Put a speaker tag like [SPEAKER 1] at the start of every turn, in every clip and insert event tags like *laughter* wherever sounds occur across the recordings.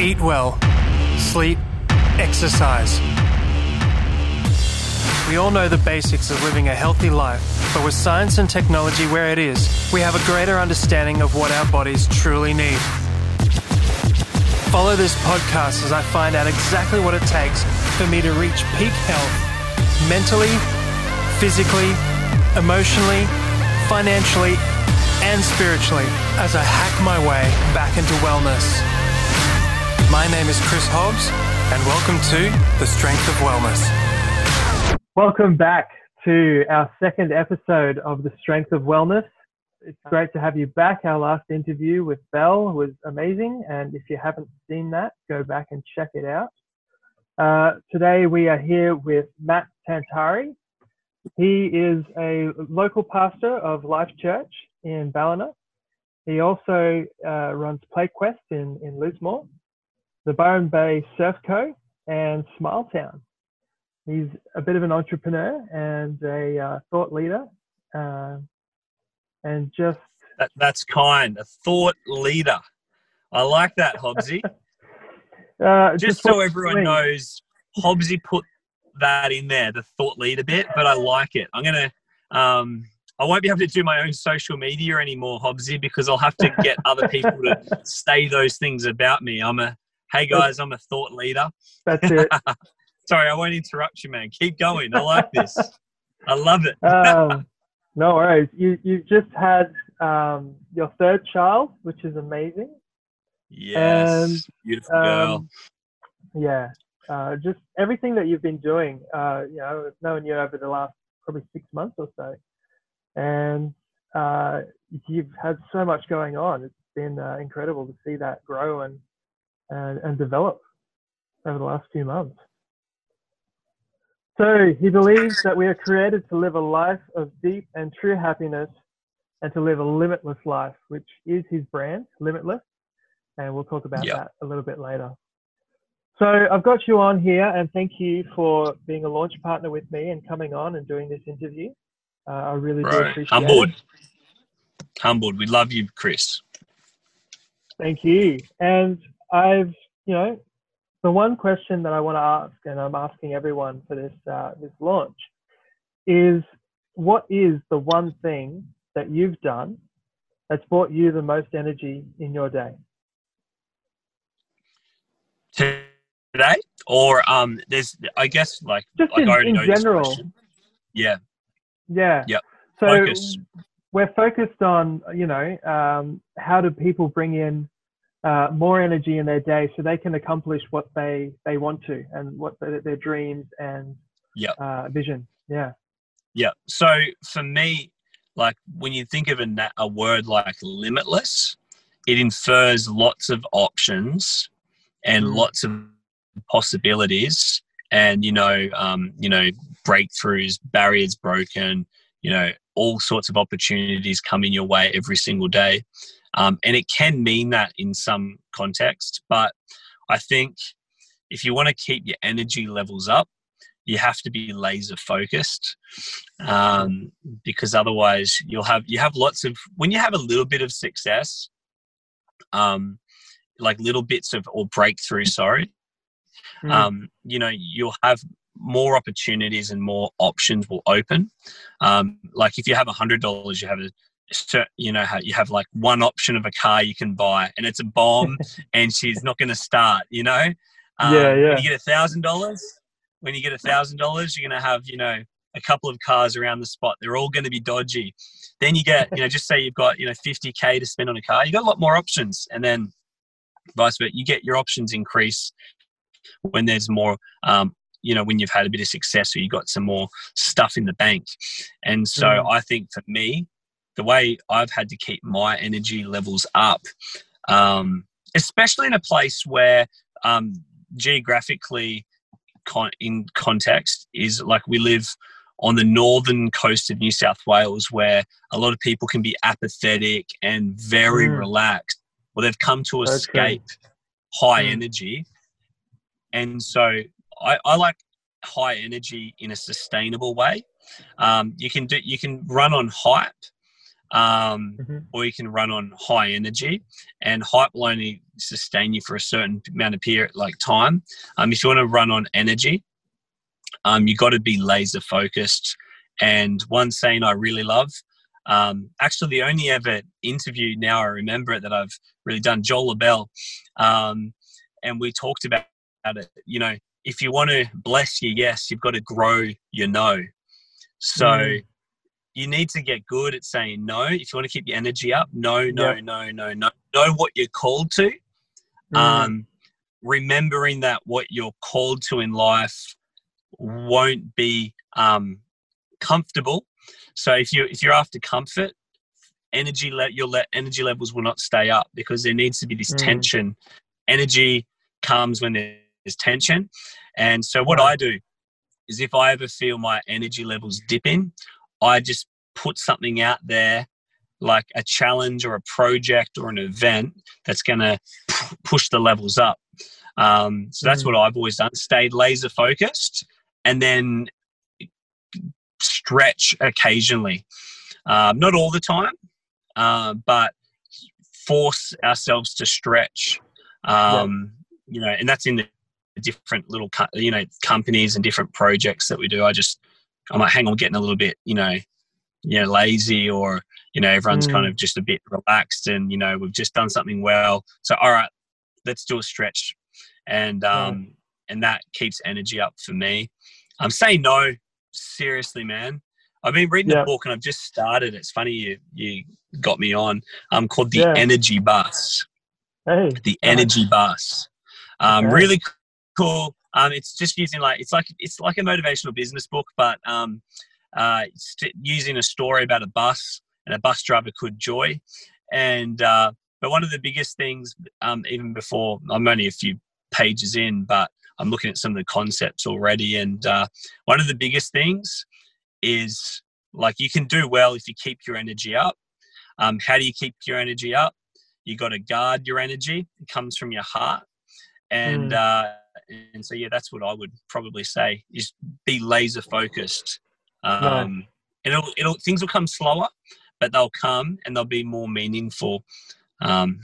[SPEAKER 1] Eat well, sleep, exercise. We all know the basics of living a healthy life, but with science and technology where it is, we have a greater understanding of what our bodies truly need. Follow this podcast as I find out exactly what it takes for me to reach peak health mentally, physically, emotionally, financially, and spiritually as I hack my way back into wellness. My name is Chris Hobbs, and welcome to The Strength of Wellness. Welcome back to our second episode of The Strength of Wellness. It's great to have you back. Our last interview with Belle was amazing, and if you haven't seen that, go back and check it out. Uh, today we are here with Matt Tanttari. He is a local pastor of Life Church in Ballina. He also uh, runs PlayQuest in, in Lismore, the Byron Bay Surf Co, and Smiletown. He's a bit of an entrepreneur and a uh, thought leader, uh, and just
[SPEAKER 2] that, that's kind. A thought leader. I like that, Hobbsy. *laughs* uh, just, just so everyone knows, Hobbsy put that in there, the thought leader bit, but I like it. I'm gonna. Um, I won't be able to do my own social media anymore, Hobbsy, because I'll have to get other people to *laughs* say those things about me. I'm a hey guys, I'm a thought leader.
[SPEAKER 1] That's it. *laughs*
[SPEAKER 2] Sorry, I won't interrupt you, man. Keep going. I like this. I love it.
[SPEAKER 1] um, *laughs* no worries. You you just had um, your third child, which is amazing.
[SPEAKER 2] Yes, and, beautiful girl. Um,
[SPEAKER 1] yeah, uh, just everything that you've been doing. Uh, you know, knowing you over the last probably six months or so, and uh, you've had so much going on. It's been uh, incredible to see that grow and, and and develop over the last few months. So he believes that we are created to live a life of deep and true happiness and to live a limitless life, which is his brand, Limitless. And we'll talk about yep. that a little bit later. So I've got you on here, and thank you for being a launch partner with me and coming on and doing this interview. Uh, I really do appreciate
[SPEAKER 2] Humbled.
[SPEAKER 1] it.
[SPEAKER 2] Humbled. Humbled. We love you, Chris.
[SPEAKER 1] Thank you. And I've, you know, the one question that I want to ask, and I'm asking everyone for this uh, this launch, is what is the one thing that you've done that's brought you the most energy in your day?
[SPEAKER 2] Today, or um, there's I guess like
[SPEAKER 1] just
[SPEAKER 2] like
[SPEAKER 1] in,
[SPEAKER 2] I already
[SPEAKER 1] in
[SPEAKER 2] know
[SPEAKER 1] general.
[SPEAKER 2] Yeah.
[SPEAKER 1] Yeah.
[SPEAKER 2] Yep.
[SPEAKER 1] So
[SPEAKER 2] Focus.
[SPEAKER 1] we're focused on you know um, how do people bring in uh, more energy in their day so they can accomplish what they they want to and what the, their dreams and
[SPEAKER 2] yeah.
[SPEAKER 1] uh, vision. Yeah.
[SPEAKER 2] Yeah. So for me like when you think of a, a word like limitless it infers lots of options and mm. lots of possibilities and you know um, you know breakthroughs barriers broken you know all sorts of opportunities coming your way every single day um, and it can mean that in some context, but I think if you want to keep your energy levels up, you have to be laser focused um, because otherwise you'll have you have lots of when you have a little bit of success um, like little bits of or breakthrough sorry mm. um, you know you'll have more opportunities and more options will open. Um, like if you have a hundred dollars you have a you know how you have like one option of a car you can buy and it's a bomb *laughs* and she's not going to start you know?
[SPEAKER 1] Um, yeah yeah.
[SPEAKER 2] when you get a thousand dollars when you get a thousand dollars you're going to have you know a couple of cars around the spot. They're all going to be dodgy. Then you get you know just say you've got you know 50k to spend on a car you got a lot more options and then vice versa you get your options increase when there's more um, you know when you've had a bit of success or you've got some more stuff in the bank and so mm. i think for me the way I've had to keep my energy levels up, um, especially in a place where um, geographically, con- in context, is like we live on the northern coast of New South Wales, where a lot of people can be apathetic and very mm. relaxed. Well, they've come to escape high mm. energy, and so I, I like high energy in a sustainable way. Um, you can do you can run on hype, um, mm-hmm. or you can run on high energy. And hype will only sustain you for a certain amount of period, like time. Um, if you want to run on energy, um, you got to be laser focused. And one saying I really love, um, actually the only ever interview now I remember it that I've really done, Joel Labelle, um, and we talked about it. You know, if you want to bless your yes, you've got to grow your no. So. Mm you need to get good at saying no. If you want to keep your energy up, no, no, yep. no, no, no. Know what you're called to. Mm. Um, remembering that what you're called to in life won't be um, comfortable. So if you if you're after comfort, energy let your let energy levels will not stay up because there needs to be this mm. tension. Energy comes when there's tension, and so what I do is if I ever feel my energy levels dipping, I just put something out there like a challenge or a project or an event that's going to push the levels up. Um, so that's mm. what I've always done. Stayed laser focused and then stretch occasionally. Um, not all the time, uh, but force ourselves to stretch. Um, yeah. You know, and that's in the different little, you know, companies and different projects that we do. I just, I might hang on getting a little bit, you know, you know, lazy or, you know, everyone's mm. kind of just a bit relaxed and, you know, we've just done something well. So, all right, let's do a stretch. And, um, yeah. and that keeps energy up for me. I'm saying no, seriously, man. I've been reading yeah. the book and I've just started. It's funny you, you got me on. Um, called The yeah. Energy Bus.
[SPEAKER 1] Hey.
[SPEAKER 2] The Energy Bus. Um, okay. really cool. Um, it's just using like it's like it's like a motivational business book, but um, uh, using a story about a bus and a bus driver called Joy. And uh, but one of the biggest things, um, even before I'm only a few pages in, but I'm looking at some of the concepts already. And uh, one of the biggest things is like you can do well if you keep your energy up. Um, how do you keep your energy up? You got to guard your energy. It comes from your heart, and mm. uh, and so yeah, that's what I would probably say is be laser focused um, no. And it'll, it'll, things will come slower, but they'll come and they'll be more meaningful. Um,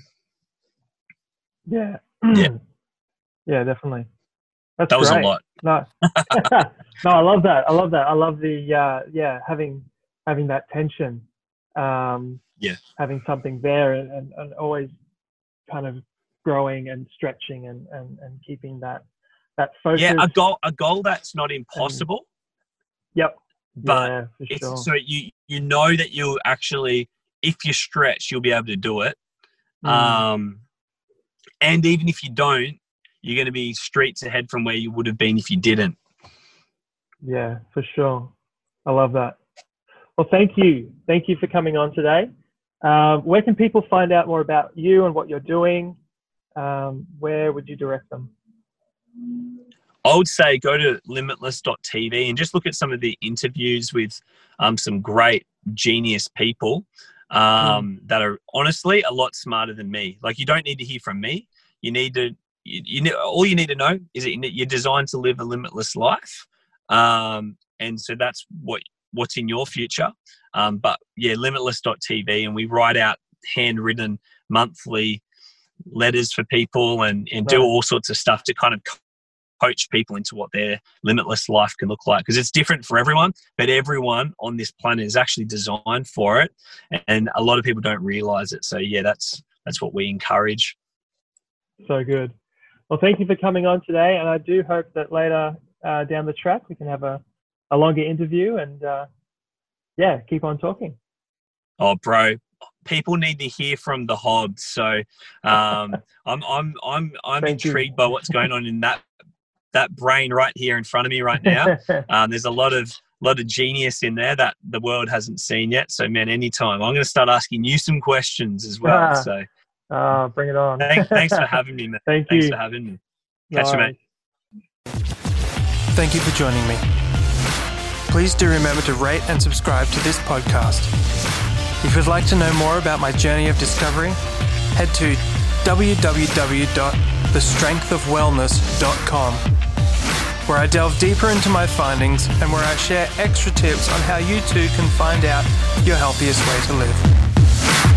[SPEAKER 1] yeah. *clears throat*
[SPEAKER 2] Yeah.
[SPEAKER 1] yeah, definitely. That's
[SPEAKER 2] that was
[SPEAKER 1] great.
[SPEAKER 2] a lot.
[SPEAKER 1] No, *laughs* no, I love that. I love that. I love the uh, yeah having having that tension. Um,
[SPEAKER 2] yeah,
[SPEAKER 1] having something there and, and, and always kind of growing and stretching and, and, and keeping that that focus.
[SPEAKER 2] Yeah, a goal a goal that's not impossible.
[SPEAKER 1] Yep
[SPEAKER 2] but yeah, it's sure. so you you know that you'll actually if you stretch you'll be able to do it mm. um and even if you don't you're going to be streets ahead from where you would have been if you didn't
[SPEAKER 1] yeah for sure i love that well thank you thank you for coming on today um, where can people find out more about you and what you're doing um, where would you direct them
[SPEAKER 2] I would say go to limitless.tv and just look at some of the interviews with um, some great genius people um, mm. that are honestly a lot smarter than me. Like you don't need to hear from me. You need to, you, you all you need to know is that you're designed to live a limitless life. Um, and so that's what what's in your future. Um, but yeah, limitless.tv and we write out handwritten monthly letters for people and, and do all sorts of stuff to kind of coach people into what their limitless life can look like because it's different for everyone but everyone on this planet is actually designed for it and a lot of people don't realize it. So yeah that's that's what we encourage.
[SPEAKER 1] So good. Well thank you for coming on today and i do hope that later uh, down the track we can have a, a longer interview and uh, yeah keep on talking.
[SPEAKER 2] Oh bro people need to hear from the Hobbs. So *laughs* um, I'm I'm I'm I'm intrigued by what's going on in that that brain right here in front of me right now. *laughs* um, there's a lot of lot of genius in there that the world hasn't seen yet. So, man, anytime I'm going to start asking you some questions as well. Ah, so,
[SPEAKER 1] uh, bring it on.
[SPEAKER 2] thanks, thanks, for *laughs* having me, man.
[SPEAKER 1] Thank
[SPEAKER 2] thanks
[SPEAKER 1] you.
[SPEAKER 2] for having me. Catch nice. you, mate.
[SPEAKER 3] Thank you for joining me. Please do remember to rate and subscribe to this podcast. If you'd like to know more about my journey of discovery, head to www.thestrengthofwellness.com where I delve deeper into my findings and where I share extra tips on how you too can find out your healthiest way to live.